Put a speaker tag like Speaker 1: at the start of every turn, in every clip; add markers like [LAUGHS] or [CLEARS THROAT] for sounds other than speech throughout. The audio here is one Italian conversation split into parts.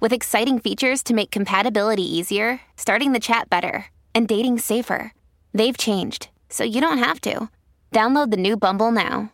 Speaker 1: with exciting features to make compatibility easier, starting the chat better, and dating safer. They've changed, so you don't have to. Download the new Bumble now.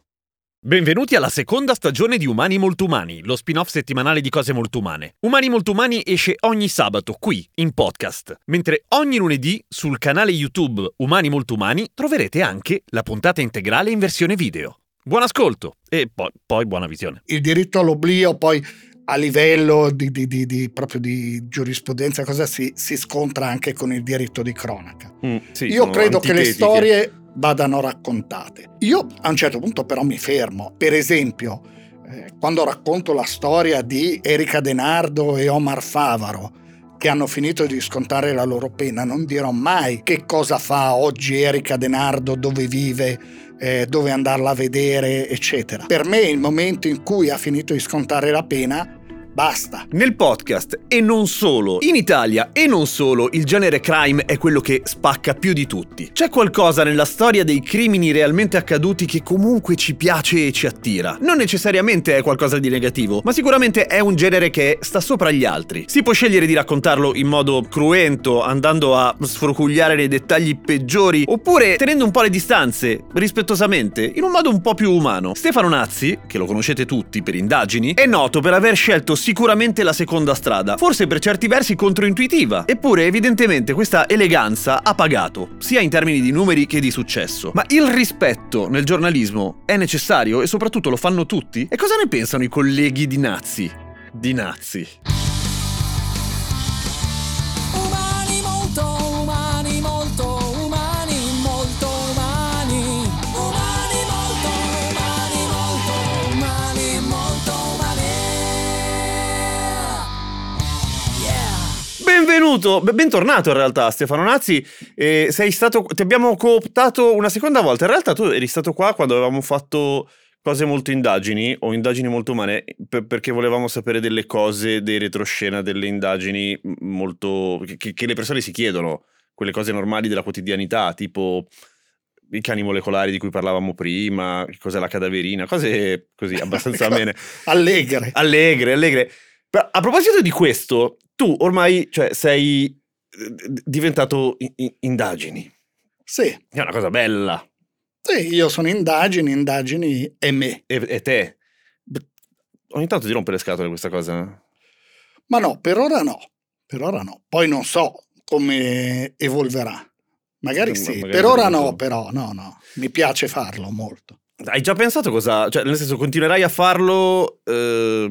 Speaker 2: Benvenuti alla seconda stagione di Umani Molto Umani, lo spin-off settimanale di cose molto umane. Umani Molto Umani esce ogni sabato qui, in podcast, mentre ogni lunedì sul canale YouTube Umani Molto Umani troverete anche la puntata integrale in versione video. Buon ascolto e poi, poi buona visione.
Speaker 3: Il diritto all'oblio poi a livello di, di, di, di proprio di giurisprudenza cosa si, si, scontra anche con il diritto di cronaca.
Speaker 2: Mm, sì,
Speaker 3: Io credo che le storie vadano raccontate. Io a un certo punto però mi fermo. Per esempio, eh, quando racconto la storia di Erika Denardo e Omar Favaro, che hanno finito di scontare la loro pena, non dirò mai che cosa fa oggi Erika Denardo, dove vive, eh, dove andarla a vedere, eccetera. Per me il momento in cui ha finito di scontare la pena Basta.
Speaker 2: Nel podcast e non solo, in Italia e non solo, il genere crime è quello che spacca più di tutti. C'è qualcosa nella storia dei crimini realmente accaduti che comunque ci piace e ci attira. Non necessariamente è qualcosa di negativo, ma sicuramente è un genere che sta sopra gli altri. Si può scegliere di raccontarlo in modo cruento, andando a sfrocugliare nei dettagli peggiori, oppure tenendo un po' le distanze, rispettosamente, in un modo un po' più umano. Stefano Nazzi, che lo conoscete tutti per indagini, è noto per aver scelto sicuramente la seconda strada, forse per certi versi controintuitiva. Eppure evidentemente questa eleganza ha pagato, sia in termini di numeri che di successo. Ma il rispetto nel giornalismo è necessario e soprattutto lo fanno tutti? E cosa ne pensano i colleghi di Nazi? Di Nazi. Benvenuto, bentornato in realtà Stefano Nazzi, eh, sei stato, ti abbiamo cooptato una seconda volta, in realtà tu eri stato qua quando avevamo fatto cose molto indagini o indagini molto umane per, perché volevamo sapere delle cose dei retroscena, delle indagini molto, che, che le persone si chiedono, quelle cose normali della quotidianità, tipo i cani molecolari di cui parlavamo prima, cos'è la cadaverina, cose così abbastanza [LAUGHS] bene.
Speaker 3: allegre.
Speaker 2: Allegre, allegre. A proposito di questo, tu ormai cioè, sei eh, diventato in- indagini.
Speaker 3: Sì.
Speaker 2: È una cosa bella.
Speaker 3: Sì, io sono indagini, indagini e me.
Speaker 2: E, e te? Ogni tanto ti rompe le scatole questa cosa?
Speaker 3: Ma no, per ora no. Per ora no. Poi non so come evolverà. Magari sì, magari per ora no, però no, no. Mi piace farlo molto.
Speaker 2: Hai già pensato cosa? Cioè, nel senso, continuerai a farlo eh,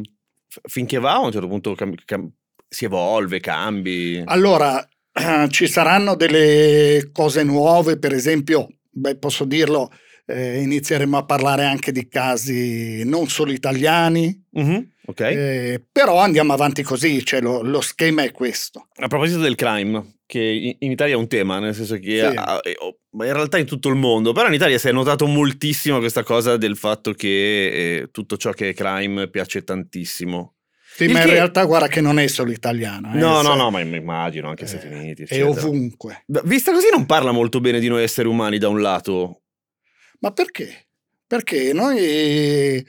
Speaker 2: finché va o a un certo punto cam- cam- si evolve, cambi?
Speaker 3: Allora, [CLEARS THROAT] ci saranno delle cose nuove, per esempio, beh, posso dirlo, eh, inizieremo a parlare anche di casi non solo italiani,
Speaker 2: mm-hmm, okay.
Speaker 3: eh, però andiamo avanti così, cioè lo, lo, schema è questo.
Speaker 2: A proposito del crime, che in Italia è un tema, nel senso che sì. ha, in realtà in tutto il mondo, però in Italia si è notato moltissimo questa cosa del fatto che eh, tutto ciò che è crime piace tantissimo.
Speaker 3: Sì, ma in che... realtà guarda che non è solo italiano.
Speaker 2: Eh, no, no, no, ma immagino anche eh, Stati Uniti.
Speaker 3: Eccetera. È ovunque.
Speaker 2: Vista così non parla molto bene di noi esseri umani da un lato.
Speaker 3: Ma perché? Perché noi eh,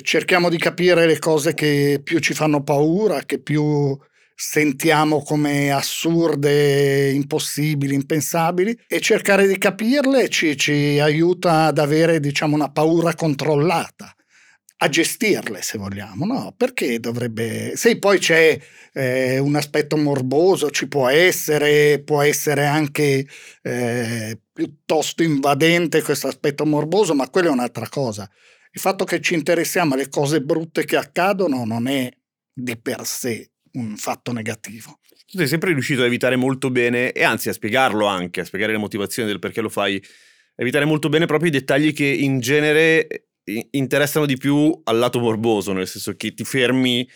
Speaker 3: cerchiamo di capire le cose che più ci fanno paura, che più sentiamo come assurde, impossibili, impensabili e cercare di capirle ci, ci aiuta ad avere diciamo una paura controllata a gestirle se vogliamo, no? Perché dovrebbe... Se poi c'è eh, un aspetto morboso, ci può essere, può essere anche eh, piuttosto invadente questo aspetto morboso, ma quella è un'altra cosa. Il fatto che ci interessiamo alle cose brutte che accadono non è di per sé un fatto negativo.
Speaker 2: Tu sei sempre riuscito a evitare molto bene, e anzi a spiegarlo anche, a spiegare le motivazioni del perché lo fai, evitare molto bene proprio i dettagli che in genere interessano di più al lato morboso, nel senso che ti fermi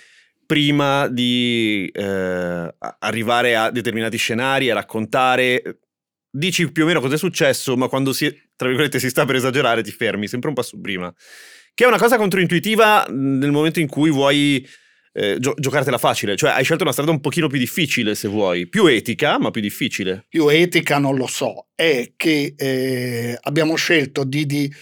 Speaker 2: prima di eh, arrivare a determinati scenari, a raccontare. Dici più o meno cosa è successo, ma quando si, tra virgolette, si sta per esagerare, ti fermi sempre un passo prima. Che è una cosa controintuitiva nel momento in cui vuoi eh, gio- giocartela facile. Cioè, hai scelto una strada un pochino più difficile, se vuoi. Più etica, ma più difficile.
Speaker 3: Più etica non lo so. È che eh, abbiamo scelto di, di,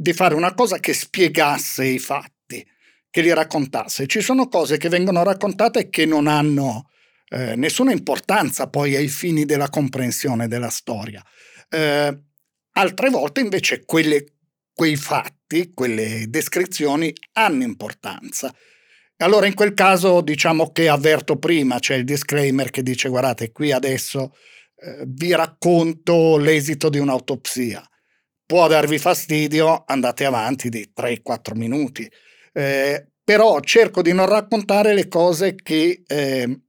Speaker 3: di fare una cosa che spiegasse i fatti, che li raccontasse. Ci sono cose che vengono raccontate che non hanno eh, nessuna importanza poi ai fini della comprensione della storia. Eh, altre volte invece quelle, quei fatti, quelle descrizioni hanno importanza allora in quel caso diciamo che avverto prima, c'è il disclaimer che dice guardate qui adesso eh, vi racconto l'esito di un'autopsia. Può darvi fastidio, andate avanti di 3-4 minuti. Eh, però cerco di non raccontare le cose che eh,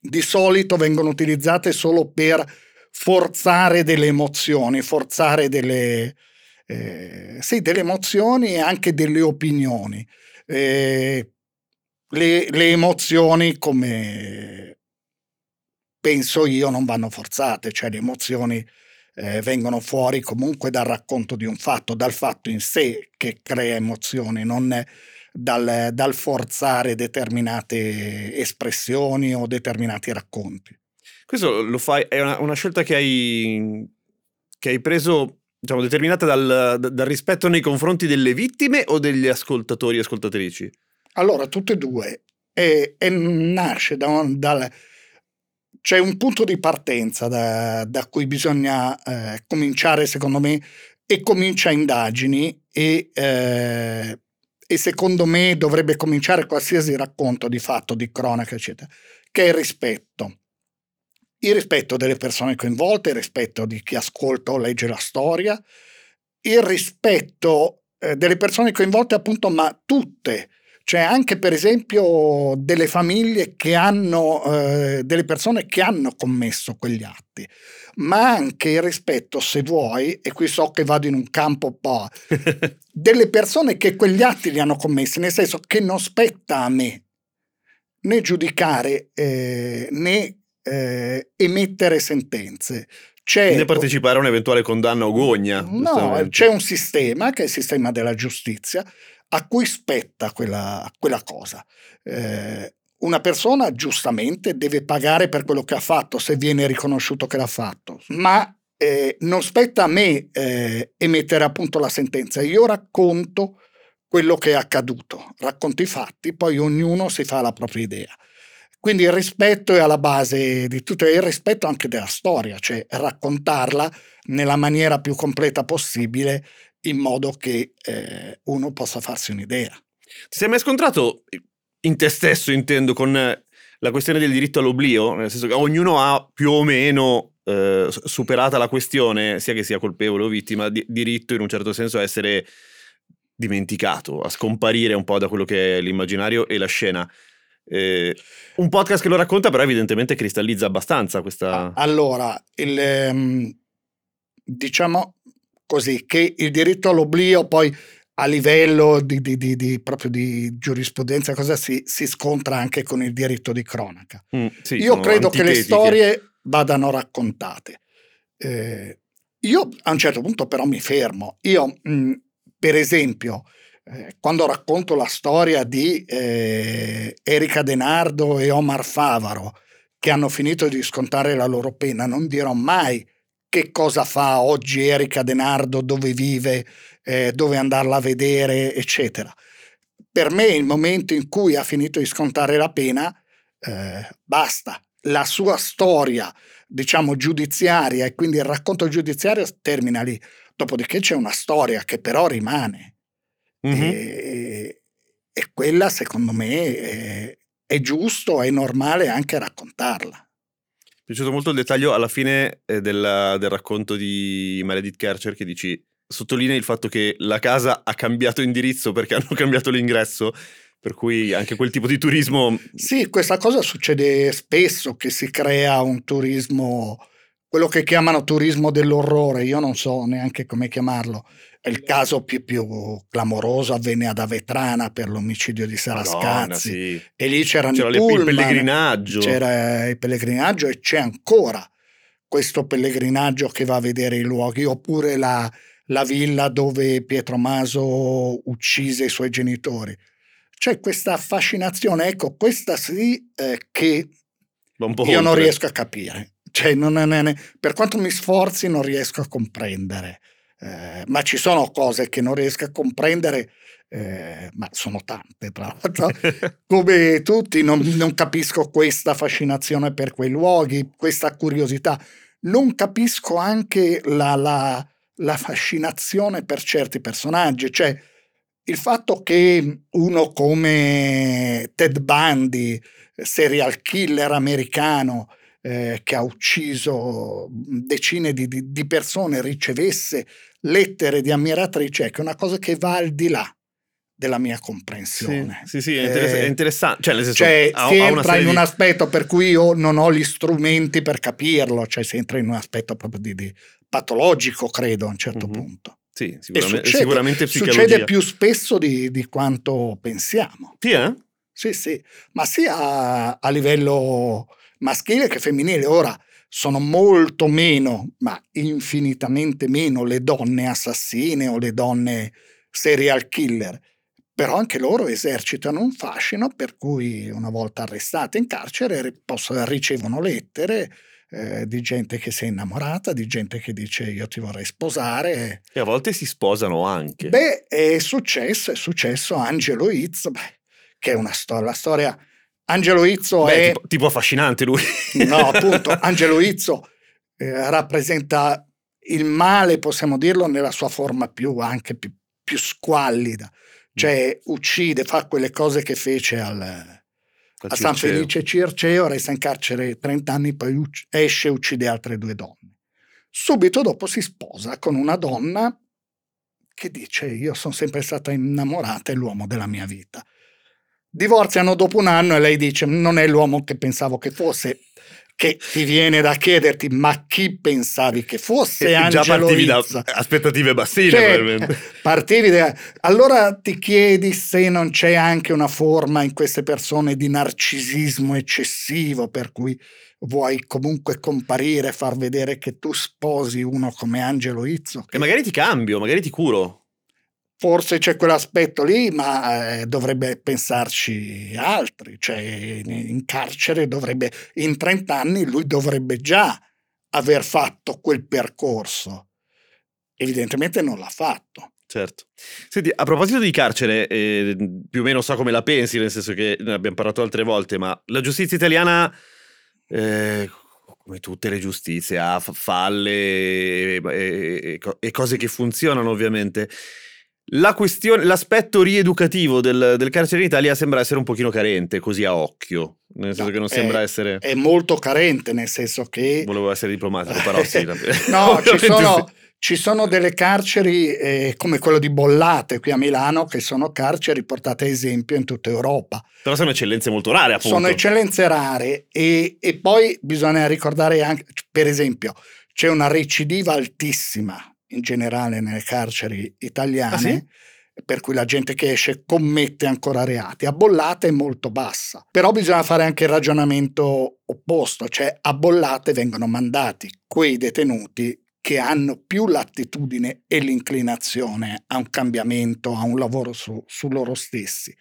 Speaker 3: di solito vengono utilizzate solo per forzare delle emozioni, forzare delle, eh, sì, delle emozioni e anche delle opinioni. Eh, le, le emozioni, come penso io, non vanno forzate, cioè le emozioni eh, vengono fuori comunque dal racconto di un fatto, dal fatto in sé che crea emozioni, non dal, dal forzare determinate espressioni o determinati racconti.
Speaker 2: Questo lo fai, è una, una scelta che hai, che hai preso diciamo, determinata dal, dal, rispetto nei confronti delle vittime o degli ascoltatori e ascoltatrici?
Speaker 3: Allora, tutte e due. E, e nasce da dal, c'è un punto di partenza da, da cui bisogna eh, cominciare, secondo me, e comincia indagini e, eh, e, secondo me dovrebbe cominciare qualsiasi racconto di fatto, di cronaca, eccetera, che è il rispetto. Il rispetto delle persone coinvolte, il rispetto di chi ascolta o legge la storia, il rispetto eh, delle persone coinvolte appunto, ma tutte, c'è anche per esempio delle famiglie che hanno, eh, delle persone che hanno commesso quegli atti, ma anche il rispetto, se vuoi, e qui so che vado in un campo un po', [LAUGHS] delle persone che quegli atti li hanno commessi, nel senso che non spetta a me né giudicare eh, né eh, emettere sentenze.
Speaker 2: C'è, né partecipare a un'eventuale condanna o gogna.
Speaker 3: No, c'è un sistema che è il sistema della giustizia a cui spetta quella, quella cosa. Eh, una persona giustamente deve pagare per quello che ha fatto se viene riconosciuto che l'ha fatto, ma eh, non spetta a me eh, emettere appunto la sentenza, io racconto quello che è accaduto, racconto i fatti, poi ognuno si fa la propria idea. Quindi il rispetto è alla base di tutto e il rispetto anche della storia, cioè raccontarla nella maniera più completa possibile in modo che eh, uno possa farsi un'idea.
Speaker 2: Ti sei mai scontrato in te stesso, intendo, con la questione del diritto all'oblio? Nel senso che ognuno ha più o meno eh, superata la questione, sia che sia colpevole o vittima, di, diritto in un certo senso a essere dimenticato, a scomparire un po' da quello che è l'immaginario e la scena. Eh, un podcast che lo racconta, però, evidentemente cristallizza abbastanza questa.
Speaker 3: Allora, il, ehm, diciamo, così, che il diritto all'oblio poi a livello di, di, di, di proprio di giurisprudenza cosa si, si, scontra anche con il diritto di cronaca. Mm, sì, io credo che le storie vadano raccontate. Eh, io a un certo punto però mi fermo. Io, mh, mm, per esempio, eh, quando racconto la storia di eh, Erika Denardo e Omar Favaro, che hanno finito di scontare la loro pena, non dirò mai che cosa fa oggi Erika Denardo, dove vive, eh, dove andarla a vedere, eccetera. Per me il momento in cui ha finito di scontare la pena, eh, basta. La sua storia, diciamo, giudiziaria e quindi il racconto giudiziario termina lì. Dopodiché c'è una storia che però rimane. Mm-hmm. E, e, quella, secondo me, è, è giusto, è normale anche raccontarla.
Speaker 2: Piaciuto molto il dettaglio alla fine eh, del, del, racconto di Meredith Kercher che dici sottolinea il fatto che la casa ha cambiato indirizzo perché [LAUGHS] hanno cambiato l'ingresso per cui anche quel tipo di turismo
Speaker 3: sì questa cosa succede spesso che si crea un turismo quello che chiamano turismo dell'orrore io non so neanche come chiamarlo Il caso più, più clamoroso avvenne ad Avetrana per l'omicidio di Sarascazzi.
Speaker 2: sì.
Speaker 3: E lì c'erano
Speaker 2: C'era
Speaker 3: i
Speaker 2: le- il
Speaker 3: pullman,
Speaker 2: pellegrinaggio.
Speaker 3: C'era il pellegrinaggio e c'è ancora questo pellegrinaggio che va a vedere i luoghi, oppure la, la villa dove Pietro Maso uccise i suoi genitori. C'è questa affascinazione, ecco, questa sì eh, che io non
Speaker 2: oltre.
Speaker 3: riesco a capire. Cioè, non è- non è- per quanto mi sforzi, non riesco a comprendere. Eh, ma ci sono cose che non riesco a comprendere, eh, ma sono tante, tra l'altro. [LAUGHS] Come tutti, non, non capisco questa fascinazione per quei luoghi, questa curiosità. Non capisco anche la, la- la fascinazione per certi personaggi. Cioè, il fatto che uno come Ted Bundy, serial killer americano, eh, che ha ucciso decine di, di- di persone, ricevesse lettere di ammiratrici, ecco, è una cosa che va al di là della mia
Speaker 2: Sì,
Speaker 3: comprensione.
Speaker 2: sì, sì, è, interess-
Speaker 3: Eh,
Speaker 2: è interessante. Cioè, senso,
Speaker 3: cioè,
Speaker 2: ha,
Speaker 3: si entra in un aspetto per cui io non ho gli strumenti per capirlo, cioè si entra in un aspetto proprio di, di patologico, credo, a un certo
Speaker 2: Mhm.
Speaker 3: punto.
Speaker 2: Sì, sicuramente,
Speaker 3: succede,
Speaker 2: sicuramente
Speaker 3: succede più spesso di, di quanto pensiamo.
Speaker 2: Sì, eh?
Speaker 3: Sì, sì, ma sia a livello maschile che femminile. Ora sono molto meno, ma infinitamente meno le donne assassine o le donne serial killer. Però anche loro esercitano un fascino per cui una volta arrestate in carcere possono- ricevono lettere eh, di gente che si è innamorata, di gente che dice io ti vorrei sposare.
Speaker 2: E a volte si sposano anche.
Speaker 3: Beh, è successo, è successo Angelo beh, che è una storia. La storia Angelo Izzo
Speaker 2: Beh,
Speaker 3: è
Speaker 2: tipo, tipo affascinante lui.
Speaker 3: No, [LAUGHS] appunto, Angelo Izzo eh, rappresenta il male, possiamo dirlo, nella sua forma più anche più, più squallida. Cioè uccide, fa quelle cose che fece al, a San. Felice Circeo, resta in carcere 30 anni, poi esce e uccide altre due donne. Subito dopo si sposa con una donna che dice io sono sempre stata innamorata, è l'uomo della mia vita. Divorziano dopo un anno e lei dice non è l'uomo che pensavo che fosse, che ti viene da chiederti ma chi pensavi che fosse
Speaker 2: E già
Speaker 3: Angelo
Speaker 2: partivi da
Speaker 3: Izzo?
Speaker 2: aspettative bassine,
Speaker 3: Cioè, [LAUGHS] partivi da- allora ti chiedi se non c'è anche una forma in queste persone di narcisismo eccessivo per cui vuoi comunque comparire, far vedere che tu sposi uno come Angelo Izzo. che
Speaker 2: E magari ti cambio, magari ti curo.
Speaker 3: Forse c'è quell'aspetto lì, ma eh, dovrebbe pensarci altri. Cioè, in, carcere dovrebbe, in 30 anni, lui dovrebbe già aver fatto quel percorso. Evidentemente non l'ha fatto.
Speaker 2: Certo. Senti, a proposito di carcere, eh, più o meno so come la pensi, nel senso che ne abbiamo parlato altre volte, ma la giustizia italiana, eh, come tutte le giustizie, ha fa- falle e, e- e e cose che funzionano ovviamente. La questione, l'aspetto rieducativo del, del carcere in Italia sembra essere un pochino carente, così a occhio, nel senso
Speaker 3: No,
Speaker 2: che non
Speaker 3: è-
Speaker 2: sembra essere...
Speaker 3: È molto carente, nel senso che
Speaker 2: Volevo essere diplomatico, però sì. [LAUGHS]
Speaker 3: no, [LAUGHS] ci sono,
Speaker 2: sì.
Speaker 3: ci sono delle carceri eh, come quello di Bollate qui a Milano, che sono carceri portate a esempio in tutta Europa.
Speaker 2: Però sono eccellenze molto rare, appunto.
Speaker 3: Sono eccellenze rare e, e poi bisogna ricordare anche, per esempio, c'è una recidiva altissima in generale nelle carceri italiane,
Speaker 2: Ah, sì?
Speaker 3: per cui la gente che esce commette ancora reati. A Bollate è molto bassa, però bisogna fare anche il ragionamento opposto, cioè a Bollate vengono mandati quei detenuti che hanno più l'attitudine e l'inclinazione a un cambiamento, a un lavoro su, su loro stessi.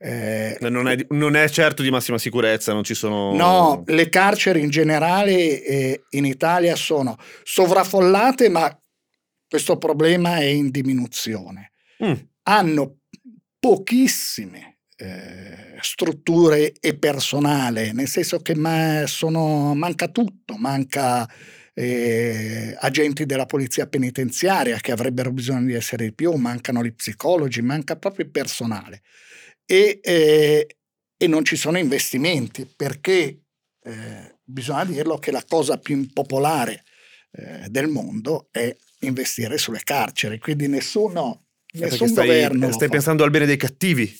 Speaker 3: Eh,
Speaker 2: Non è, non è certo di massima sicurezza, non ci sono...
Speaker 3: No, le carceri in generale eh, in Italia sono sovraffollate, ma questo problema è in diminuzione.
Speaker 2: Mm.
Speaker 3: Hanno pochissime eh, strutture e personale, nel senso che ma- sono- manca tutto, manca eh, agenti della polizia penitenziaria che avrebbero bisogno di essere di più, mancano gli psicologi, manca proprio il personale. E, eh, e non ci sono investimenti perché eh, bisogna dirlo che la cosa più impopolare eh, del mondo è investire sulle carceri, quindi nessuno, nessun
Speaker 2: stai,
Speaker 3: governo
Speaker 2: stai pensando al bene dei cattivi.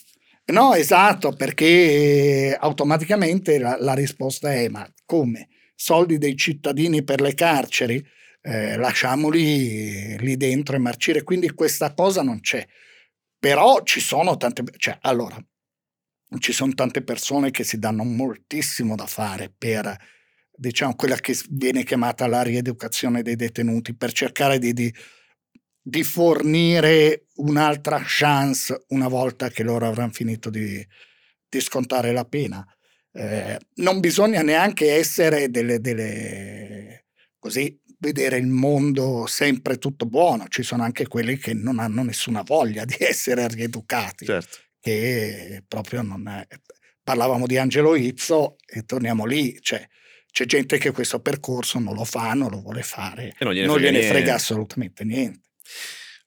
Speaker 3: No, esatto, perché eh, automaticamente la, la risposta è ma come? Soldi dei cittadini per le carceri? eh, lasciamoli lì dentro e marcire. Quindi questa cosa non c'è. Però ci sono tante, cioè, allora, ci sono tante persone che si danno moltissimo da fare per, diciamo, quella che viene chiamata la rieducazione dei detenuti, per cercare di, di, di fornire un'altra chance una volta che loro avranno finito di, di scontare la pena. Eh, non bisogna neanche essere delle, delle così vedere il mondo sempre tutto buono, ci sono anche quelli che non hanno nessuna voglia di [LAUGHS] essere rieducati,
Speaker 2: Certo.
Speaker 3: che proprio non è... Parlavamo di Angelo Izzo e torniamo lì, cioè c'è gente che questo percorso non lo fa, non lo vuole fare,
Speaker 2: E non gliene
Speaker 3: non
Speaker 2: frega
Speaker 3: gliene frega assolutamente niente.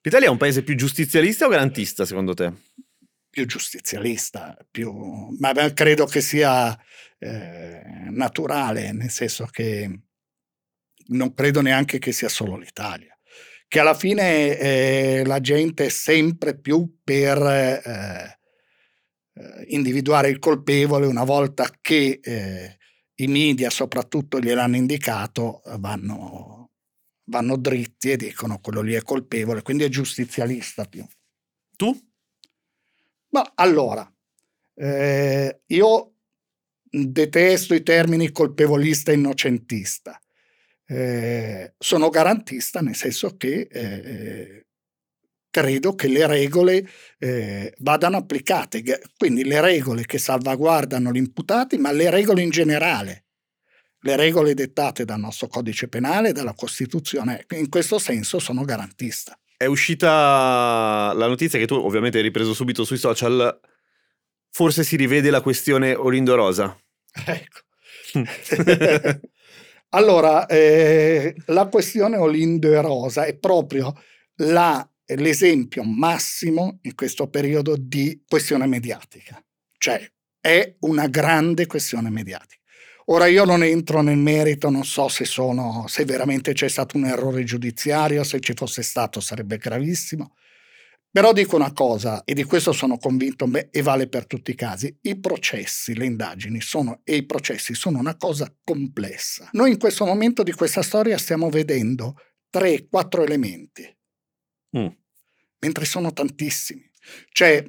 Speaker 2: L'Italia è un paese più giustizialista o garantista, secondo te?
Speaker 3: più giustizialista, più, ma credo che sia eh, naturale, nel senso che non credo neanche che sia solo l'Italia, che alla fine eh, la gente è sempre più per eh, eh, individuare il colpevole una volta che eh, i media soprattutto gliel'hanno indicato, vanno, vanno dritti e dicono quello lì è colpevole, quindi è giustizialista più.
Speaker 2: Tu?
Speaker 3: Ma allora, eh, io detesto i termini colpevolista e innocentista. Eh, sono garantista nel senso che eh, credo che le regole eh, vadano applicate, quindi le regole che salvaguardano gli imputati, ma le regole in generale, le regole dettate dal nostro codice penale, dalla Costituzione. In questo senso sono garantista.
Speaker 2: È uscita la notizia che tu ovviamente hai ripreso subito sui social. Forse si rivede la questione Olindo Rosa.
Speaker 3: Ecco. [LAUGHS] allora, eh, la questione Olindo e Rosa è proprio la- l'esempio massimo in questo periodo di questione mediatica. Cioè, è una grande questione mediatica. Ora io non entro nel merito, non so se, sono, se veramente c'è stato un errore giudiziario, se ci fosse stato sarebbe gravissimo. Però dico una cosa, e di questo sono convinto beh, e vale per tutti i casi, i processi, le indagini sono, e i processi sono una cosa complessa. Noi in questo momento di questa storia stiamo vedendo tre, quattro elementi,
Speaker 2: Mm.
Speaker 3: mentre sono tantissimi. Cioè,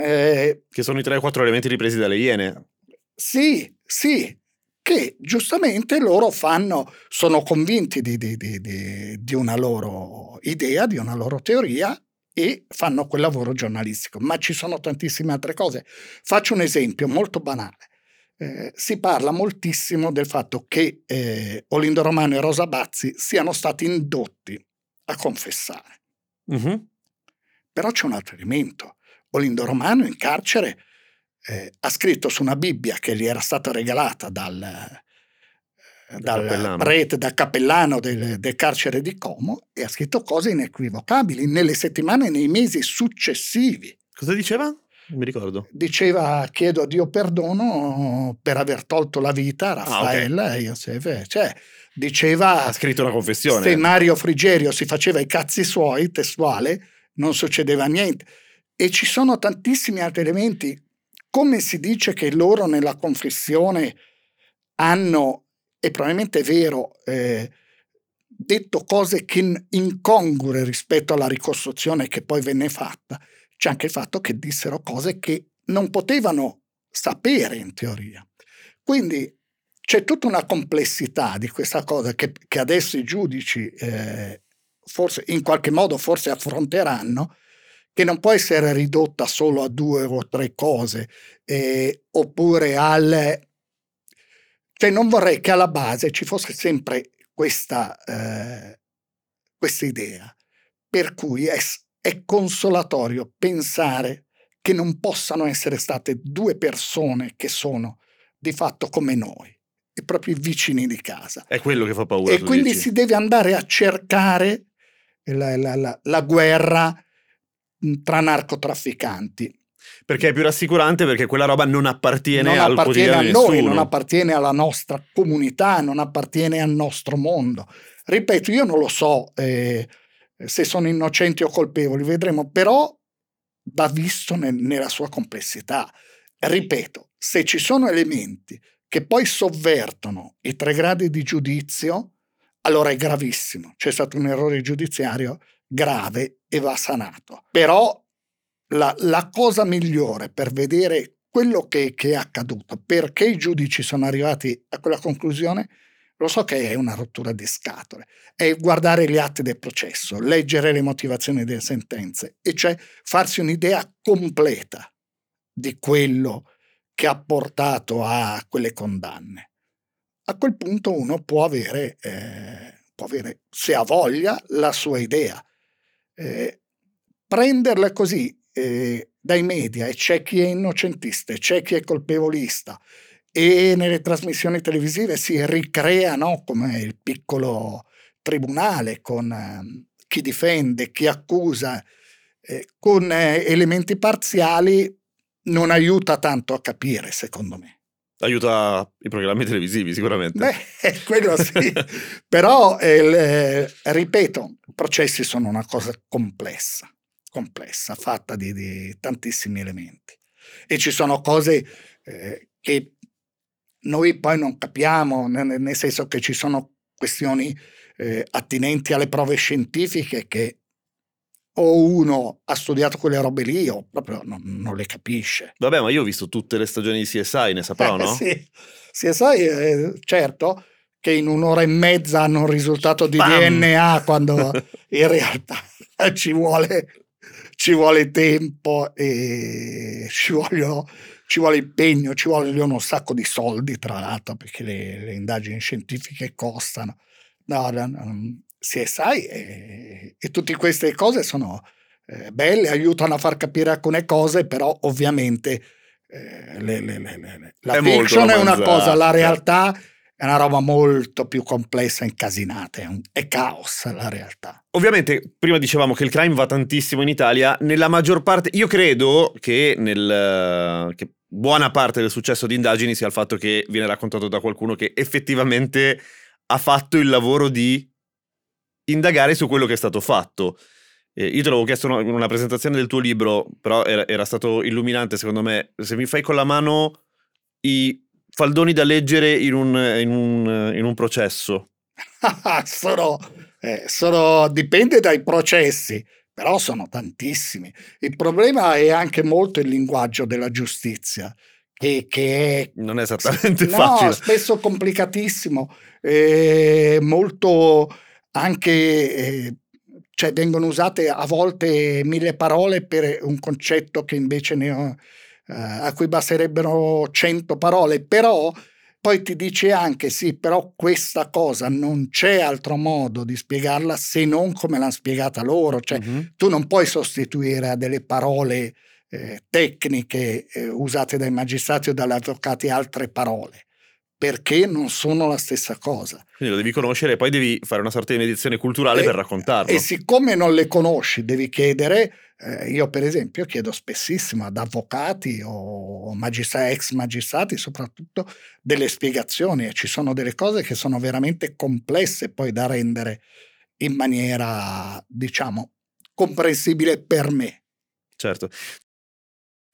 Speaker 3: eh,
Speaker 2: Che sono i 3-4 elementi ripresi dalle Iene.
Speaker 3: Sì, sì, che giustamente loro fanno, sono convinti di, di- di- di- di una loro idea, di una loro teoria e fanno quel lavoro giornalistico, ma ci sono tantissime altre cose. Faccio un esempio molto banale. Eh, si parla moltissimo del fatto che eh, Olindo Romano e Rosa Bazzi siano stati indotti a confessare.
Speaker 2: Mhm.
Speaker 3: Però c'è un altro elemento. Olindo Romano in carcere eh, ha scritto su una Bibbia che gli era stata regalata dal, eh, dal
Speaker 2: cappellano.
Speaker 3: prete, dal cappellano del, del carcere di Como e ha scritto cose inequivocabili nelle settimane e nei mesi successivi.
Speaker 2: Cosa diceva? Non mi ricordo.
Speaker 3: Diceva chiedo a Dio perdono per aver tolto la vita a Raffaella e Iosef. Cioè, diceva
Speaker 2: Ha scritto una confessione.
Speaker 3: se Mario Frigerio si faceva i cazzi suoi, testuale, non succedeva niente. E ci sono tantissimi altri elementi. Come si dice che loro nella confessione hanno, e probabilmente è vero, eh, detto cose che in- incongrue rispetto alla ricostruzione che poi venne fatta, c'è anche il fatto che dissero cose che non potevano sapere in teoria. Quindi c'è tutta una complessità di questa cosa che, che adesso i giudici eh, forse in qualche modo forse affronteranno, che non può essere ridotta solo a due o tre cose, eh, oppure al... Cioè non vorrei che alla base ci fosse sempre questa, eh, questa idea, per cui è, è consolatorio pensare che non possano essere state due persone che sono di fatto come noi, i propri vicini di casa.
Speaker 2: È quello che fa paura.
Speaker 3: E quindi
Speaker 2: dici.
Speaker 3: si deve andare a cercare la, la- la- la guerra tra narcotrafficanti.
Speaker 2: Perché è più rassicurante perché quella roba non appartiene
Speaker 3: non appartiene a noi,
Speaker 2: nessuno.
Speaker 3: non appartiene alla nostra comunità, non appartiene al nostro mondo. Ripeto, io non lo so eh, se sono innocenti o colpevoli, vedremo, però va visto nel- nella sua complessità. Ripeto, se ci sono elementi che poi sovvertono i tre gradi di giudizio, allora è gravissimo. C'è stato un errore giudiziario grave e va sanato. Però la, la cosa migliore per vedere quello che, che, è accaduto, perché i giudici sono arrivati a quella conclusione, lo so che è una rottura di scatole, è guardare gli atti del processo, leggere le motivazioni delle sentenze, e cioè farsi un'idea completa di quello che ha portato a quelle condanne. A quel punto uno può avere, eh, può avere se ha voglia, la sua idea. Eh, prenderla così eh, dai media e c'è chi è innocentista c'è chi è colpevolista e nelle trasmissioni televisive si ricrea no, come il piccolo tribunale con eh, chi difende, chi accusa, eh, con eh, elementi parziali non aiuta tanto a capire, secondo me.
Speaker 2: Aiuta i programmi televisivi, sicuramente.
Speaker 3: Beh, quello sì. [LAUGHS] Però, eh, ripeto, i processi sono una cosa complessa, complessa, fatta di, di tantissimi elementi. E ci sono cose eh, che noi poi non capiamo, nel, nel senso che ci sono questioni eh, attinenti alle prove scientifiche che o uno ha studiato quelle robe lì o proprio non, non, le capisce.
Speaker 2: Vabbè, ma io ho visto tutte le stagioni di CSI, ne saprò,
Speaker 3: eh,
Speaker 2: no?
Speaker 3: sì, CSI, eh, certo, che in un'ora e mezza hanno un risultato di Bam! DNA quando [LAUGHS] in realtà ci vuole, ci vuole tempo e ci, vogliono, ci vuole impegno, ci vogliono un sacco di soldi, tra l'altro, perché le, le indagini scientifiche costano. No, no, no CSI e, e tutte queste cose sono eh, belle, aiutano a far capire alcune cose, però ovviamente eh, le, le, le, la è fiction è una cosa, la realtà è una roba molto più complessa, incasinata, è, un, è caos la realtà.
Speaker 2: Ovviamente, prima dicevamo che il crime va tantissimo in Italia, nella maggior parte, io credo che, nel, che buona parte del successo di indagini sia il fatto che viene raccontato da qualcuno che effettivamente ha fatto il lavoro di indagare su quello che è stato fatto. Eh, io te l'avevo chiesto in una presentazione del tuo libro, però era, era, stato illuminante secondo me. Se mi fai con la mano i faldoni da leggere in un, in un, in un processo. [LAUGHS]
Speaker 3: sono, eh, sono, dipende dai processi, però sono tantissimi. Il problema è anche molto il linguaggio della giustizia. Che, che è,
Speaker 2: non è esattamente
Speaker 3: no,
Speaker 2: facile.
Speaker 3: spesso complicatissimo, eh, molto anche eh, cioè vengono usate a volte mille parole per un concetto che invece ne ho, eh, a cui basterebbero cento parole, però poi ti dice anche sì, però questa cosa non c'è altro modo di spiegarla se non come l'hanno spiegata loro, cioè mm-hmm. tu non puoi sostituire a delle parole eh, tecniche eh, usate dai magistrati o dagli avvocati altre parole perché non sono la stessa cosa.
Speaker 2: Quindi lo devi conoscere e poi devi fare una sorta di medizione culturale
Speaker 3: e,
Speaker 2: per raccontarlo.
Speaker 3: E siccome non le conosci, devi chiedere, eh, io per esempio chiedo spessissimo ad avvocati o magistrati, ex magistrati soprattutto, delle spiegazioni e ci sono delle cose che sono veramente complesse poi da rendere in maniera, diciamo, comprensibile per me.
Speaker 2: Certo.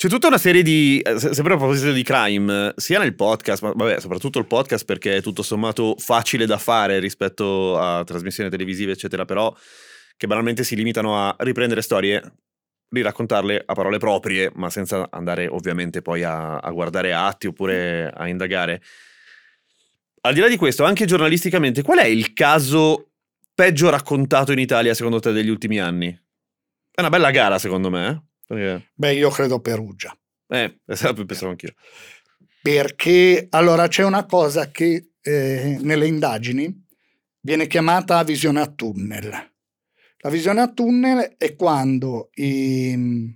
Speaker 2: C'è tutta una serie di, eh, sempre a proposito di crime, sia nel podcast, ma vabbè, soprattutto il podcast perché è tutto sommato facile da fare rispetto a trasmissioni televisive, eccetera, però che banalmente si limitano a riprendere storie, riraccontarle a parole proprie, ma senza andare ovviamente poi a, a guardare atti oppure a indagare. Al di là di questo, anche giornalisticamente, qual è il caso peggio raccontato in Italia secondo te degli ultimi anni? È una bella gara secondo me,
Speaker 3: Perché... Beh, io credo Perugia.
Speaker 2: Eh, [LAUGHS] esatto, pensavo anch'io.
Speaker 3: Perché allora c'è una cosa che eh, nelle indagini viene chiamata visione a tunnel. La visione a tunnel è quando i,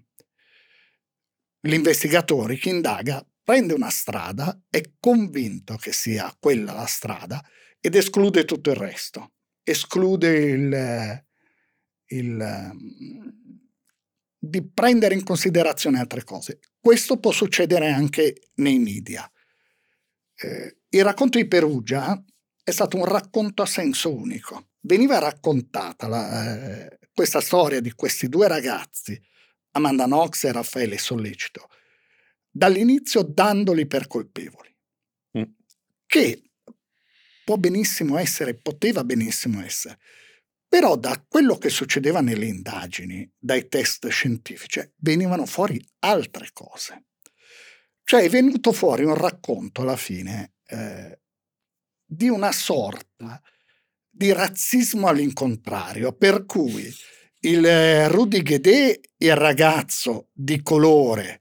Speaker 3: l'investigatore, chi indaga, prende una strada, è convinto che sia quella la strada ed esclude tutto il resto. Esclude il, il di prendere in considerazione altre cose. Questo può succedere anche nei media. Eh, il racconto di Perugia è stato un racconto a senso unico. Veniva raccontata la, eh, questa storia di questi due ragazzi, Amanda Knox e Raffaele Sollecito, dall'inizio dandoli per colpevoli, mm. che può benissimo essere, poteva benissimo essere, però da quello che succedeva nelle indagini, dai test scientifici, venivano fuori altre cose. Cioè è venuto fuori un racconto alla fine eh, di una sorta di razzismo all'incontrario, per cui il eh, Rudy Guedé, il ragazzo di colore,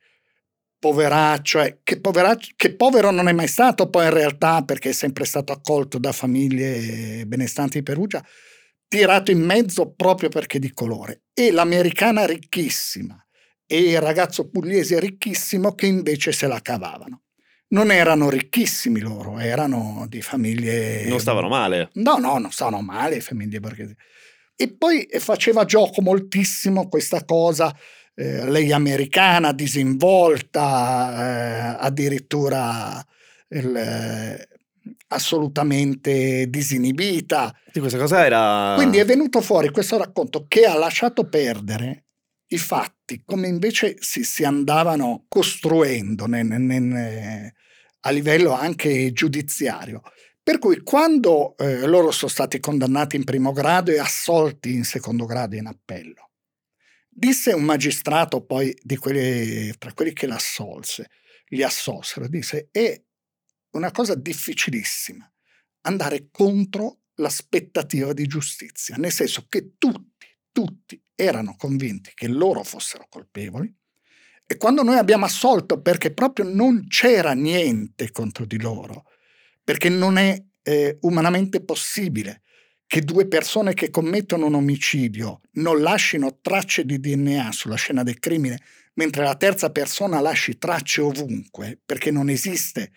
Speaker 3: poveraccio, eh, che, poveraccio, che povero non è mai stato poi in realtà perché è sempre stato accolto da famiglie benestanti di Perugia, tirato in mezzo proprio perché di colore. E l'americana ricchissima e il ragazzo pugliese ricchissimo che invece se la cavavano non erano ricchissimi loro, erano di famiglie...
Speaker 2: Non stavano male.
Speaker 3: No, no, non stavano male, famiglie borghesi. E poi faceva gioco moltissimo questa cosa, eh, lei americana, disinvolta, eh, addirittura il, assolutamente disinibita.
Speaker 2: Sì, questa cosa era...
Speaker 3: Quindi è venuto fuori questo racconto che ha lasciato perdere i fatti, come invece si, si andavano costruendo nel, nel, a livello anche giudiziario. Per cui quando eh, loro sono stati condannati in primo grado e assolti in secondo grado in appello, disse un magistrato poi di quelli, tra quelli che l'assolse, li assolsero, disse è una cosa difficilissima andare contro l'aspettativa di giustizia, nel senso che tutti, tutti erano convinti che loro fossero colpevoli e quando noi abbiamo assolto perché proprio non c'era niente contro di loro, perché non è eh, umanamente possibile che due persone che commettono un omicidio non lasciano tracce di DNA sulla scena del crimine, mentre la terza persona lasci tracce ovunque, perché non esiste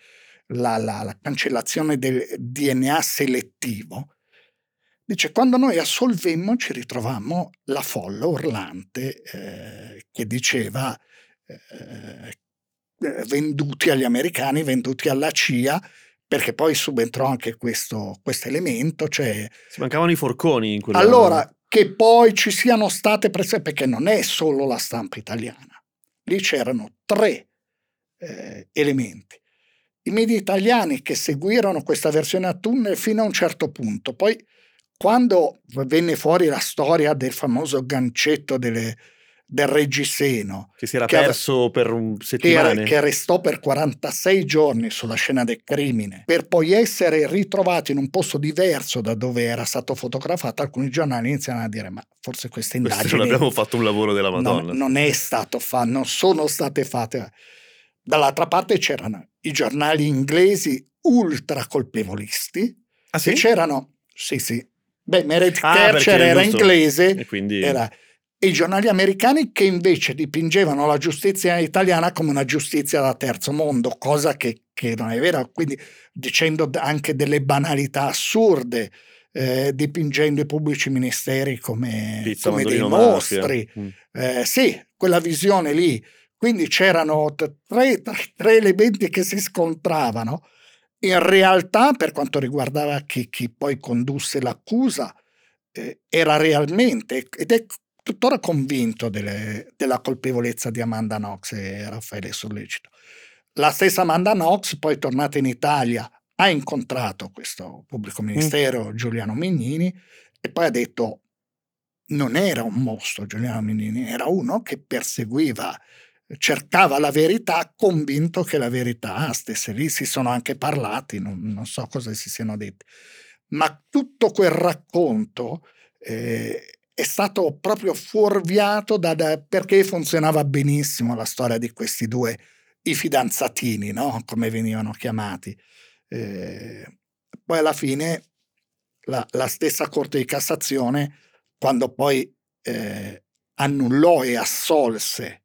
Speaker 3: la, la, la cancellazione del DNA selettivo. Dice, quando noi assolvemmo ci ritrovammo la folla urlante eh, che diceva eh, eh, venduti agli americani, venduti alla CIA, perché poi subentrò anche questo elemento. Cioè,
Speaker 2: si mancavano i forconi in quella...
Speaker 3: Allora, che poi ci siano state prese, perché non è solo la stampa italiana, lì c'erano tre eh, elementi. I media italiani che seguirono questa versione a tunnel fino a un certo punto, poi quando venne fuori la storia del famoso gancetto delle, del reggiseno.
Speaker 2: Che si era che perso per un settimane.
Speaker 3: Che, che, restò per 46 giorni sulla scena del crimine, per poi essere ritrovato in un posto diverso da dove era stato fotografato. Alcuni giornali iniziano a dire: Ma forse queste indagini.
Speaker 2: non abbiamo fatto un lavoro della Madonna.
Speaker 3: Non, non è stato fatto, non sono state fatte. Dall'altra parte c'erano i giornali inglesi ultra colpevolisti.
Speaker 2: Ah, sì?
Speaker 3: C'erano, sì, sì. Beh, Meredith ah, Kercher era inglese.
Speaker 2: E quindi...
Speaker 3: Era, e i giornali americani che invece dipingevano la giustizia italiana come una giustizia da terzo mondo, cosa che, che non è vera, quindi dicendo anche delle banalità assurde, eh, dipingendo i pubblici ministeri come,
Speaker 2: Pizza,
Speaker 3: come dei mostri. Mm. Eh, sì, quella visione lì. Quindi c'erano tre, tre, tre, elementi che si scontravano. In realtà, per quanto riguardava chi, chi poi condusse l'accusa, eh, era realmente, ed è tuttora convinto delle, della colpevolezza di Amanda Knox e Raffaele Sollecito. La stessa Amanda Knox, poi tornata in Italia, ha incontrato questo pubblico mm. ministero, mm. Giuliano Mignini, e poi ha detto non era un mostro Giuliano Mignini, era uno che perseguiva, cercava la verità, convinto che la verità stesse lì. Si sono anche parlati, non, non so cosa si siano detti. Ma tutto quel racconto eh, è stato proprio fuorviato da, da, perché funzionava benissimo la storia di questi due, i fidanzatini, no? come venivano chiamati. Eh, poi alla fine la, la, stessa Corte di Cassazione, quando poi eh, annullò e assolse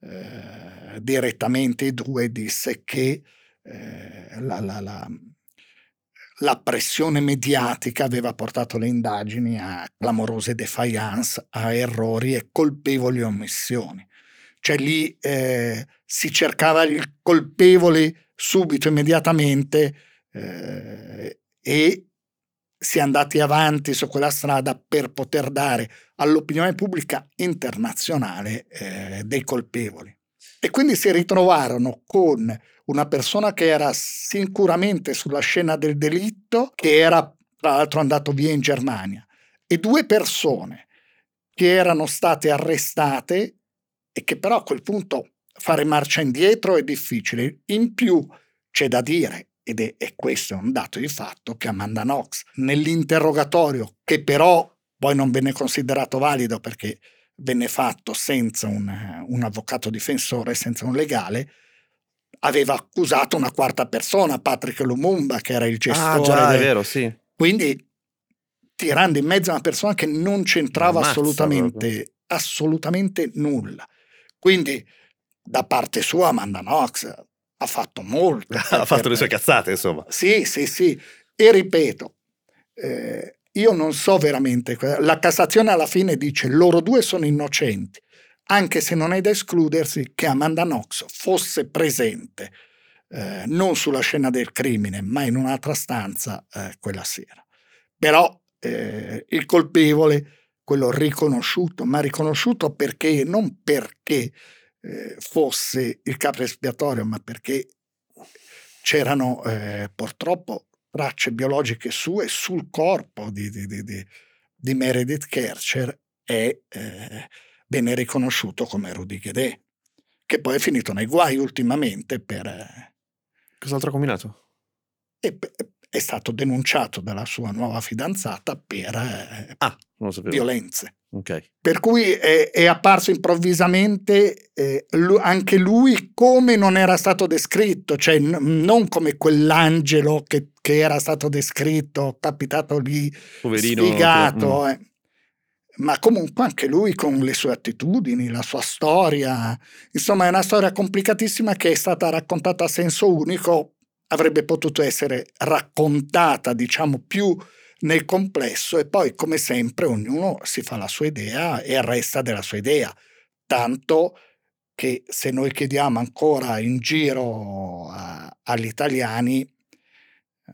Speaker 3: eh, direttamente i due, disse che eh, la, la, la pressione mediatica aveva portato le indagini a clamorose defiance, a errori e colpevoli omissioni. Cioè lì eh, si cercava il colpevole subito, immediatamente eh, e si è andati avanti su quella strada per poter dare all'opinione pubblica internazionale eh, dei colpevoli. E quindi si ritrovarono con una persona che era sicuramente sulla scena del delitto, che era tra l'altro andato via in Germania, e due persone che erano state arrestate e che però a quel punto fare marcia indietro è difficile. In più c'è da dire, ed è, e questo è un dato di fatto, che Amanda Knox nell'interrogatorio, che però poi non venne considerato valido perché venne fatto senza un, un avvocato difensore, senza un legale, aveva accusato una quarta persona, Patrick Lumumba, che era il gestore.
Speaker 2: Ah, già,
Speaker 3: del...
Speaker 2: è vero, sì.
Speaker 3: Quindi tirando in mezzo a una persona che non c'entrava Ammazza, assolutamente, assolutamente nulla. Quindi da parte sua Amanda Knox ha fatto molto. [LAUGHS]
Speaker 2: ha fatto le sue cazzate, insomma.
Speaker 3: Sì, sì, sì. E ripeto, eh, io non so veramente, la Cassazione alla fine dice loro due sono innocenti, anche se non è da escludersi che Amanda Knox fosse presente eh, non sulla scena del crimine, ma in un'altra stanza eh, quella sera. Però eh, il colpevole, quello riconosciuto, ma riconosciuto perché non perché eh, fosse il capo espiatorio, ma perché c'erano eh, purtroppo tracce biologiche sue sul corpo di, di, di, di Meredith Kercher e eh, venne riconosciuto come Rudy Guedet, che poi è finito nei guai ultimamente per... Eh,
Speaker 2: Cos'altro ha combinato?
Speaker 3: E, è stato denunciato dalla sua nuova fidanzata per
Speaker 2: eh, ah,
Speaker 3: violenze.
Speaker 2: Okay.
Speaker 3: Per cui è, è apparso improvvisamente eh, lui, anche lui come non era stato descritto, cioè n- non come quell'angelo che, che, era stato descritto, capitato lì,
Speaker 2: Poverino,
Speaker 3: sfigato, che... eh. ma comunque anche lui con le sue attitudini, la sua storia. Insomma, è una storia complicatissima che è stata raccontata a senso unico, avrebbe potuto essere raccontata, diciamo, più nel complesso e poi come sempre ognuno si fa la sua idea e resta della sua idea, tanto che se noi chiediamo ancora in giro a, agli italiani,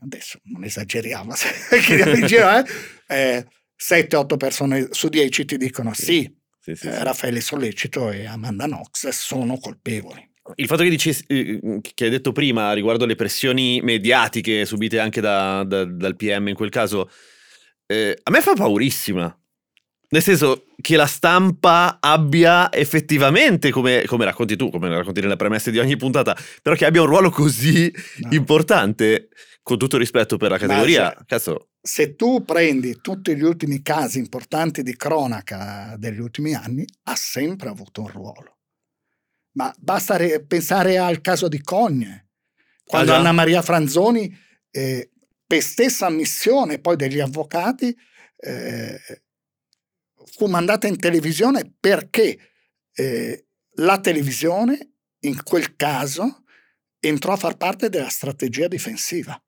Speaker 3: adesso non esageriamo, [LAUGHS] se chiediamo in giro, eh, eh, 7-8 persone su 10 ti dicono sì, sì, sì, eh, Raffaele Sollecito e Amanda Knox sono colpevoli.
Speaker 2: Il fatto che, dici, eh, che hai detto prima riguardo le pressioni mediatiche subite anche da, da, dal PM in quel caso, eh, a me fa paurissima. Nel senso che la stampa abbia effettivamente, come, come, racconti tu, come racconti nelle premesse di ogni puntata, però che abbia un ruolo così no. importante, con tutto rispetto per la categoria.
Speaker 3: Cioè, cazzo. Se tu prendi tutti gli ultimi casi importanti di cronaca degli ultimi anni, ha sempre avuto un ruolo. Ma basta re- pensare al caso di Cogne, quando ah, Anna Maria Franzoni, eh, per stessa ammissione poi degli avvocati, eh, fu mandata in televisione perché eh, la televisione in quel caso entrò a far parte della strategia difensiva.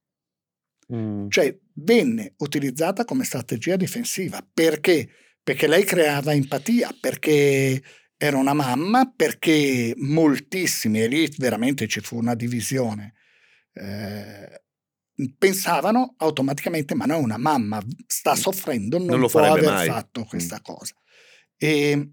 Speaker 3: Mm. Cioè venne utilizzata come strategia difensiva. Perché? Perché lei creava empatia, perché era una mamma perché moltissimi, e lì veramente ci fu una divisione, eh, pensavano automaticamente ma no, una mamma sta soffrendo, non, non può aver mai. fatto questa mm. cosa. E,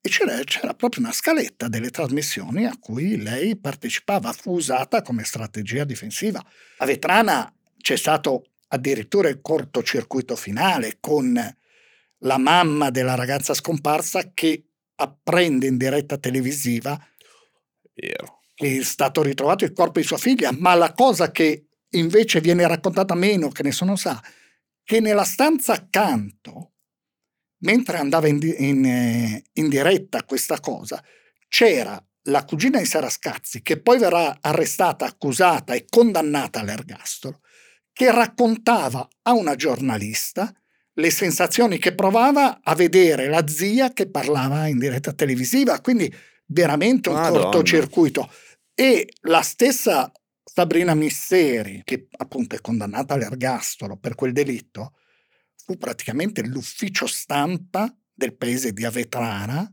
Speaker 3: e c'era, c'era, proprio una scaletta delle trasmissioni a cui lei partecipava, fu usata come strategia difensiva. A Vetrana c'è stato addirittura il cortocircuito finale con la mamma della ragazza scomparsa che apprende in diretta televisiva
Speaker 2: Vero.
Speaker 3: che è stato ritrovato il corpo di sua figlia, ma la cosa che invece viene raccontata meno, che nessuno sa, che nella stanza accanto, mentre andava in, in, eh, in diretta questa cosa, c'era la cugina di Sara Scazzi, che poi verrà arrestata, accusata e condannata all'ergastolo, che raccontava a una giornalista le sensazioni che provava a vedere la zia che parlava in diretta televisiva, quindi veramente un Madonna. cortocircuito. E la stessa Sabrina Misseri, che appunto è condannata all'ergastolo per quel delitto, fu praticamente l'ufficio stampa del paese di Avetrana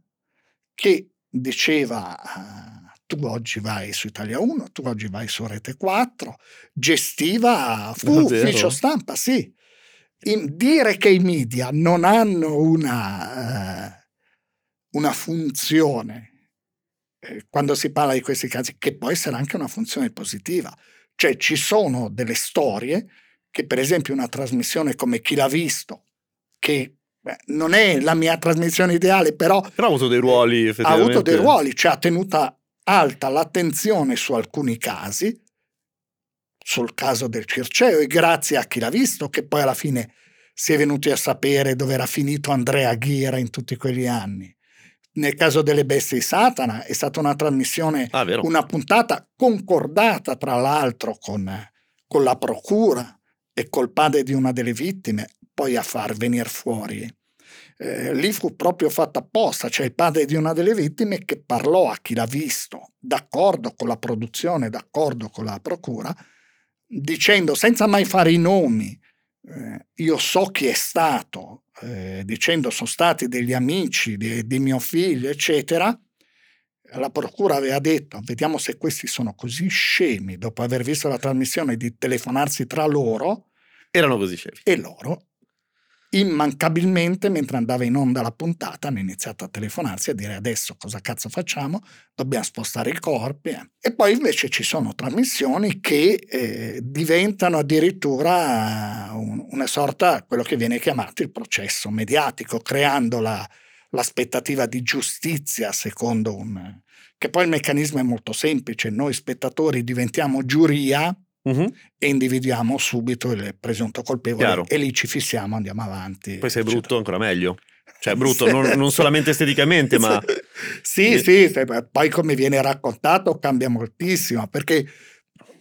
Speaker 3: che diceva uh, tu oggi vai su Italia 1, tu oggi vai su Rete 4, gestiva, fu Davvero? ufficio stampa, sì. In, dire che i media non hanno una, uh, una funzione eh, quando si parla di questi casi, che può essere anche una funzione positiva, cioè ci sono delle storie che per esempio una trasmissione come Chi l'ha visto, che beh, non è la mia trasmissione ideale, però,
Speaker 2: però ha avuto dei ruoli.
Speaker 3: Ha avuto dei ruoli, cioè ha tenuta alta l'attenzione su alcuni casi, sul caso del Circeo, e grazie a chi l'ha visto, che poi alla fine si è venuti a sapere dove era finito Andrea Ghira in tutti quegli anni. Nel caso delle bestie di Satana è stata una trasmissione, ah, una puntata concordata tra l'altro con, con la procura e col padre di una delle vittime, poi a far venire fuori. Eh, lì fu proprio fatta apposta, cioè il padre di una delle vittime che parlò a chi l'ha visto, d'accordo con la produzione, d'accordo con la procura, dicendo senza mai fare i nomi, eh, io so chi è stato, eh, dicendo sono stati degli amici di, di mio figlio, eccetera, la procura aveva detto vediamo se questi sono così scemi dopo aver visto la trasmissione di telefonarsi tra loro
Speaker 2: erano così scemi.
Speaker 3: E loro, immancabilmente, mentre andava in onda la puntata, hanno iniziato a telefonarsi a dire adesso cosa cazzo facciamo? Dobbiamo spostare i corpi. Eh. E poi invece ci sono trasmissioni che eh, diventano addirittura un, una sorta, quello che viene chiamato il processo mediatico, creando la, l'aspettativa di giustizia secondo un... che poi il meccanismo è molto semplice, noi spettatori diventiamo giuria uh-huh. e individuiamo subito il presunto colpevole Chiaro. e lì ci fissiamo, andiamo avanti.
Speaker 2: Poi sei brutto ancora meglio. Cioè [LAUGHS] brutto, sì. non, non, solamente esteticamente, ma... [LAUGHS]
Speaker 3: Sì, sì, poi come viene raccontato cambia moltissimo, perché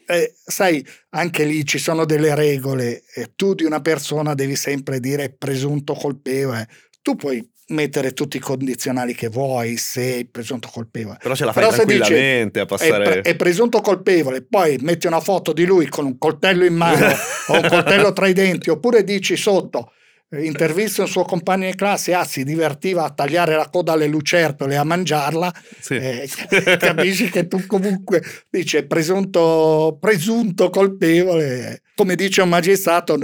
Speaker 3: eh, sai, anche lì ci sono delle regole, eh, tu di una persona devi sempre dire presunto colpevole, tu puoi mettere tutti i condizionali che vuoi se è presunto colpevole.
Speaker 2: Però ce la fai Però tranquillamente dice, a passare...
Speaker 3: È, pre- è, presunto colpevole, poi metti una foto di lui con un coltello in mano [LAUGHS] o un coltello tra i denti, oppure dici sotto, eh, intervista un suo compagno di classe, ah si divertiva a tagliare la coda alle lucertole e a mangiarla, sì. eh, [LAUGHS] capisci che tu comunque dice presunto, presunto colpevole, come dice un magistrato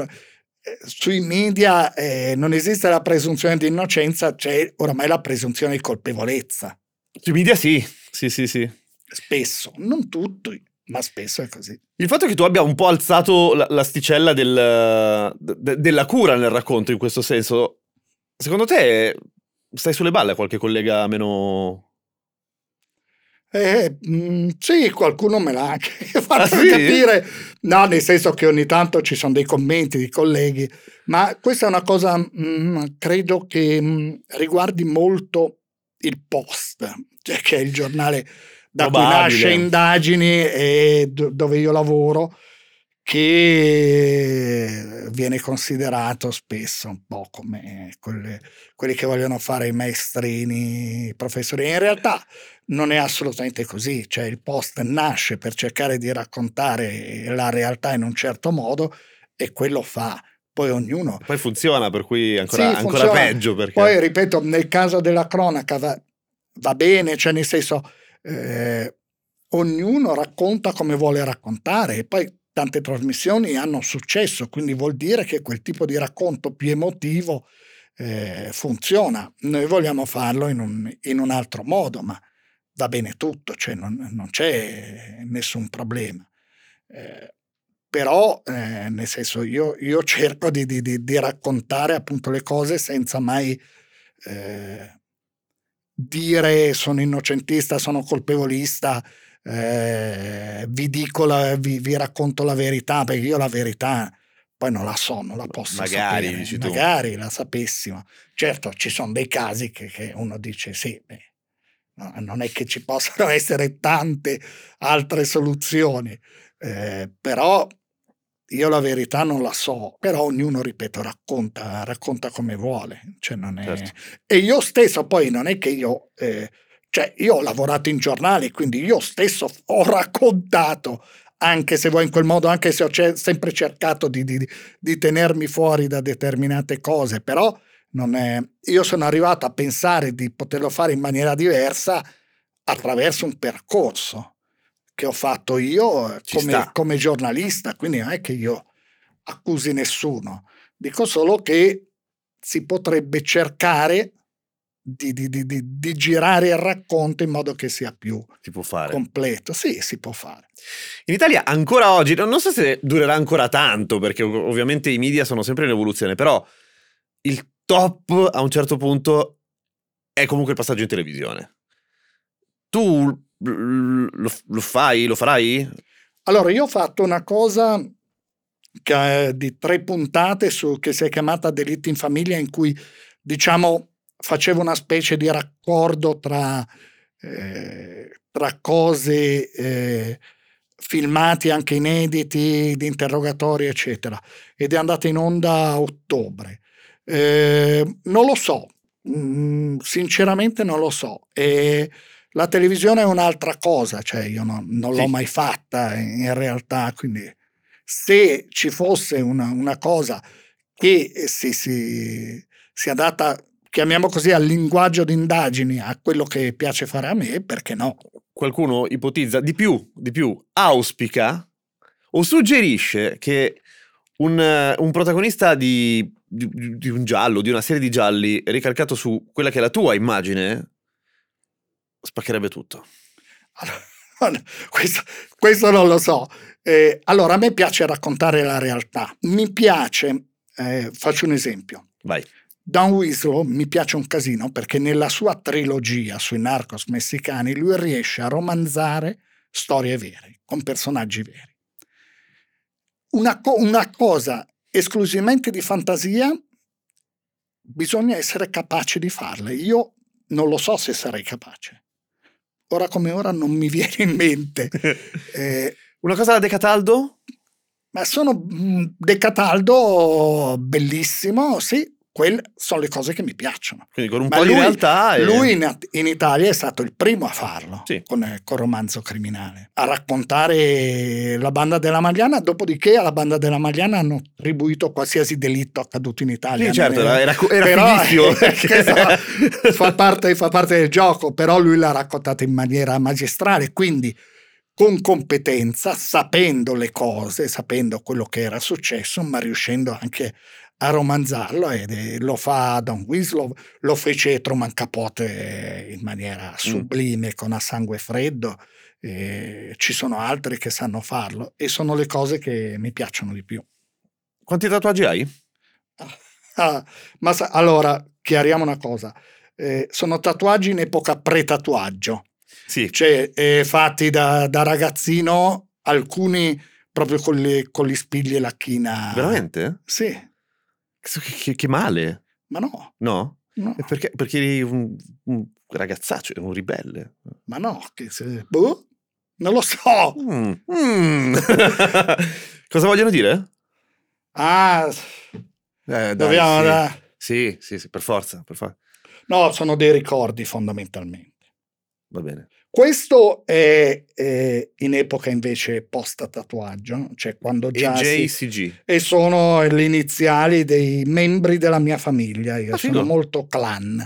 Speaker 3: sui media eh, non esiste la presunzione di innocenza, c'è oramai la presunzione di colpevolezza.
Speaker 2: Sui media sì, sì, sì, sì.
Speaker 3: Spesso, non tutti, ma spesso è così.
Speaker 2: Il fatto che tu abbia un po' alzato l'asticella del, de, della cura nel racconto in questo senso, secondo te stai sulle balle a qualche collega meno
Speaker 3: eh, mh, mm, sì, qualcuno me l'ha anche [LAUGHS] fatto ah, sì? capire, no, nel senso che ogni tanto ci sono dei commenti di colleghi, ma questa è una cosa, mh, mm, credo che mh, mm, riguardi molto il Post, cioè che è il giornale da Probabile. cui nasce indagini e do, dove io lavoro, che viene considerato spesso un po' come quelle, quelli che vogliono fare i maestrini, i professori. In realtà non è assolutamente così, cioè il post nasce per cercare di raccontare la realtà in un certo modo e quello fa. Poi ognuno...
Speaker 2: Poi funziona, per cui ancora, sì, ancora peggio. Perché...
Speaker 3: Poi, ripeto, nel caso della cronaca va, va bene, cioè nel senso, eh, ognuno racconta come vuole raccontare e poi tante trasmissioni hanno successo, quindi vuol dire che quel tipo di racconto più emotivo eh, funziona. Noi vogliamo farlo in un, in un, altro modo, ma va bene tutto, cioè non, non c'è nessun problema. Eh, però, eh, nel senso, io, io cerco di, di, di, raccontare appunto le cose senza mai eh, dire sono innocentista, sono colpevolista, eh, vi dico, la, vi, vi, racconto la verità, perché io la verità poi non la so, non la posso
Speaker 2: magari,
Speaker 3: sapere, magari la sapessimo. Certo, ci sono dei casi che, che uno dice sì, beh, non è che ci possano [LAUGHS] essere tante altre soluzioni, eh, però io la verità non la so, però ognuno, ripeto, racconta, racconta come vuole. Cioè è... certo. E io stesso poi non è che io... Eh, cioè, io ho lavorato in giornali, quindi io stesso ho raccontato anche se vuoi in quel modo, anche se ho sempre cercato di, di, di, tenermi fuori da determinate cose, però è... io sono arrivato a pensare di poterlo fare in maniera diversa attraverso un percorso che ho fatto io come, come giornalista, quindi non è che io accusi nessuno, dico solo che si potrebbe cercare di, di, di, di, girare il racconto in modo che sia più completo. Sì, si può fare.
Speaker 2: In Italia ancora oggi, non so se durerà ancora tanto, perché ovviamente i media sono sempre in evoluzione, però il top a un certo punto è comunque il passaggio in televisione. Tu lo, lo fai, lo farai?
Speaker 3: Allora, io ho fatto una cosa che, di tre puntate su, che si è chiamata Delitti in famiglia, in cui diciamo facevo una specie di raccordo tra, eh, tra cose eh, filmati anche inediti, di interrogatori, eccetera. Ed è andata in onda a ottobre. Eh, non lo so, mm, sinceramente non lo so. E la televisione è un'altra cosa, cioè io non, non sì. l'ho mai fatta in realtà, quindi se ci fosse una, una cosa che si, si, si adatta chiamiamo così, al linguaggio di indagini, a quello che piace fare a me, perché no?
Speaker 2: Qualcuno ipotizza di più, di più, auspica o suggerisce che un, un protagonista di, di, di, un giallo, di una serie di gialli, ricalcato su quella che è la tua immagine, spaccherebbe tutto.
Speaker 3: Allora, [LAUGHS] questo, questo, non lo so. Eh, allora, a me piace raccontare la realtà. Mi piace, eh, faccio un esempio.
Speaker 2: Vai.
Speaker 3: Don Winslow mi piace un casino perché nella sua trilogia sui narcos messicani lui riesce a romanzare storie vere, con personaggi veri. Una, co- una cosa esclusivamente di fantasia, bisogna essere capaci di farla. Io non lo so se sarei capace. Ora come ora non mi [LAUGHS] viene in mente. [LAUGHS]
Speaker 2: Eh, una cosa da De Cataldo?
Speaker 3: Ma sono mm, De Cataldo bellissimo, sì, quelle sono le cose che mi piacciono.
Speaker 2: Quindi con un Ma po' lui, di realtà.
Speaker 3: E... Lui in, in, Italia è stato il primo a farlo sì. con, il romanzo criminale, a raccontare la banda della Magliana, dopodiché alla banda della Magliana hanno attribuito qualsiasi delitto accaduto in Italia.
Speaker 2: Sì, certo, era, era, era però,
Speaker 3: esatto, [LAUGHS] fa, parte, fa parte del gioco, però lui l'ha raccontata in maniera magistrale, quindi con competenza, sapendo le cose, sapendo quello che era successo, ma riuscendo anche a romanzarlo e lo fa Don Winslow, lo fece Truman Capote in maniera mm. sublime, mm. con a sangue freddo. ci sono altri che sanno farlo e sono le cose che mi piacciono di più.
Speaker 2: Quanti tatuaggi hai? [LAUGHS]
Speaker 3: Ah, ma sa, allora, chiariamo una cosa. Eh, sono tatuaggi in epoca pre-tatuaggio.
Speaker 2: Sì.
Speaker 3: Cioè, eh, fatti da, da, ragazzino, alcuni proprio con, le, con gli spigli e la china.
Speaker 2: Veramente?
Speaker 3: Sì.
Speaker 2: Che, che male.
Speaker 3: Ma no.
Speaker 2: No?
Speaker 3: no.
Speaker 2: Perché, perché eri un, un ragazzaccio, un ribelle.
Speaker 3: Ma no, che se... Boh, non lo so.
Speaker 2: Mm. Mm. [LAUGHS] Cosa vogliono dire?
Speaker 3: Ah,
Speaker 2: eh, dai,
Speaker 3: dobbiamo...
Speaker 2: Sì.
Speaker 3: Da...
Speaker 2: sì, sì, sì, per forza, per forza.
Speaker 3: No, sono dei ricordi fondamentalmente.
Speaker 2: Va bene.
Speaker 3: Questo è, è, in epoca invece post tatuaggio, cioè quando già
Speaker 2: JCG.
Speaker 3: E sono le iniziali dei membri della mia famiglia, io ah, sono figo. molto clan.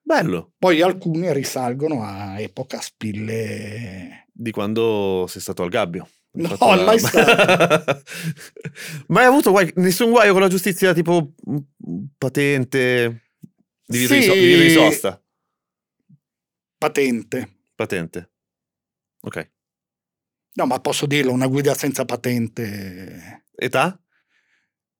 Speaker 2: Bello.
Speaker 3: Poi alcuni risalgono a epoca spille
Speaker 2: di quando sei stato al gabbio.
Speaker 3: No, la... mai stato. [LAUGHS]
Speaker 2: mai avuto guai, nessun guaio con la giustizia tipo patente, divieto, sì. di, so, di sosta?
Speaker 3: Patente.
Speaker 2: Patente. Ok.
Speaker 3: No, ma posso dirlo, una guida senza patente.
Speaker 2: Età?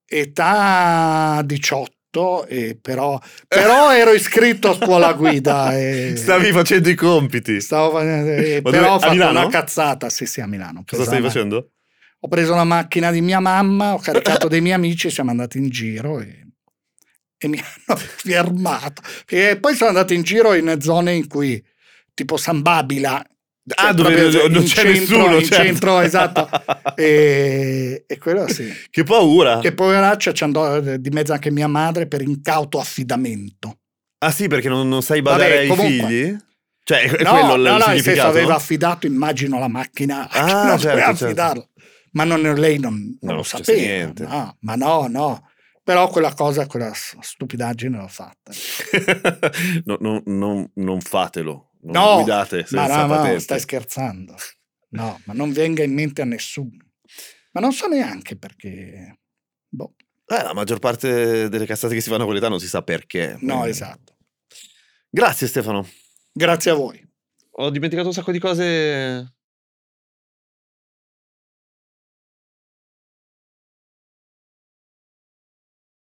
Speaker 3: Età 18, eh, però, [LAUGHS] però ero iscritto a scuola guida. E,
Speaker 2: Stavi facendo i compiti.
Speaker 3: Stavo facendo, eh, però ho fatto una cazzata, sì sì a Milano.
Speaker 2: Cosa stavi facendo?
Speaker 3: Ho preso la macchina di mia mamma, ho caricato dei miei amici, siamo andati in giro e, e mi [LAUGHS] hanno fermato. E poi sono andato in giro in zone in cui tipo San Babila.
Speaker 2: Ah, dove non c'è
Speaker 3: centro,
Speaker 2: nessuno,
Speaker 3: in
Speaker 2: certo.
Speaker 3: centro, esatto. [LAUGHS] e, e, quello sì.
Speaker 2: Che paura.
Speaker 3: Che poveraccia ci andò di mezzo anche mia madre per incauto affidamento.
Speaker 2: Ah sì, perché non, non sai badare Vabbè, ai comunque, figli? Cioè, è
Speaker 3: no,
Speaker 2: quello il
Speaker 3: no, no, nel senso
Speaker 2: significato?
Speaker 3: aveva affidato, immagino, la macchina
Speaker 2: Ah,
Speaker 3: non
Speaker 2: certo, certo.
Speaker 3: affidarla. Ma non- lei non, non lo sapeva.
Speaker 2: niente.
Speaker 3: no, ma no, no. Però quella cosa, quella stupidaggine l'ho fatta. [LAUGHS]
Speaker 2: No, no, non- non fatelo. Non
Speaker 3: No,
Speaker 2: guidate
Speaker 3: ma
Speaker 2: senza
Speaker 3: no, no,
Speaker 2: patente.
Speaker 3: stai scherzando. No, ma non venga in mente a nessuno. Ma non so neanche perché. Boh,
Speaker 2: Eh, la maggior parte delle cazzate che si fanno con l'età non si sa perché.
Speaker 3: no,
Speaker 2: Quindi-
Speaker 3: esatto.
Speaker 2: Grazie Stefano.
Speaker 3: Grazie a voi.
Speaker 2: Ho dimenticato un sacco di cose.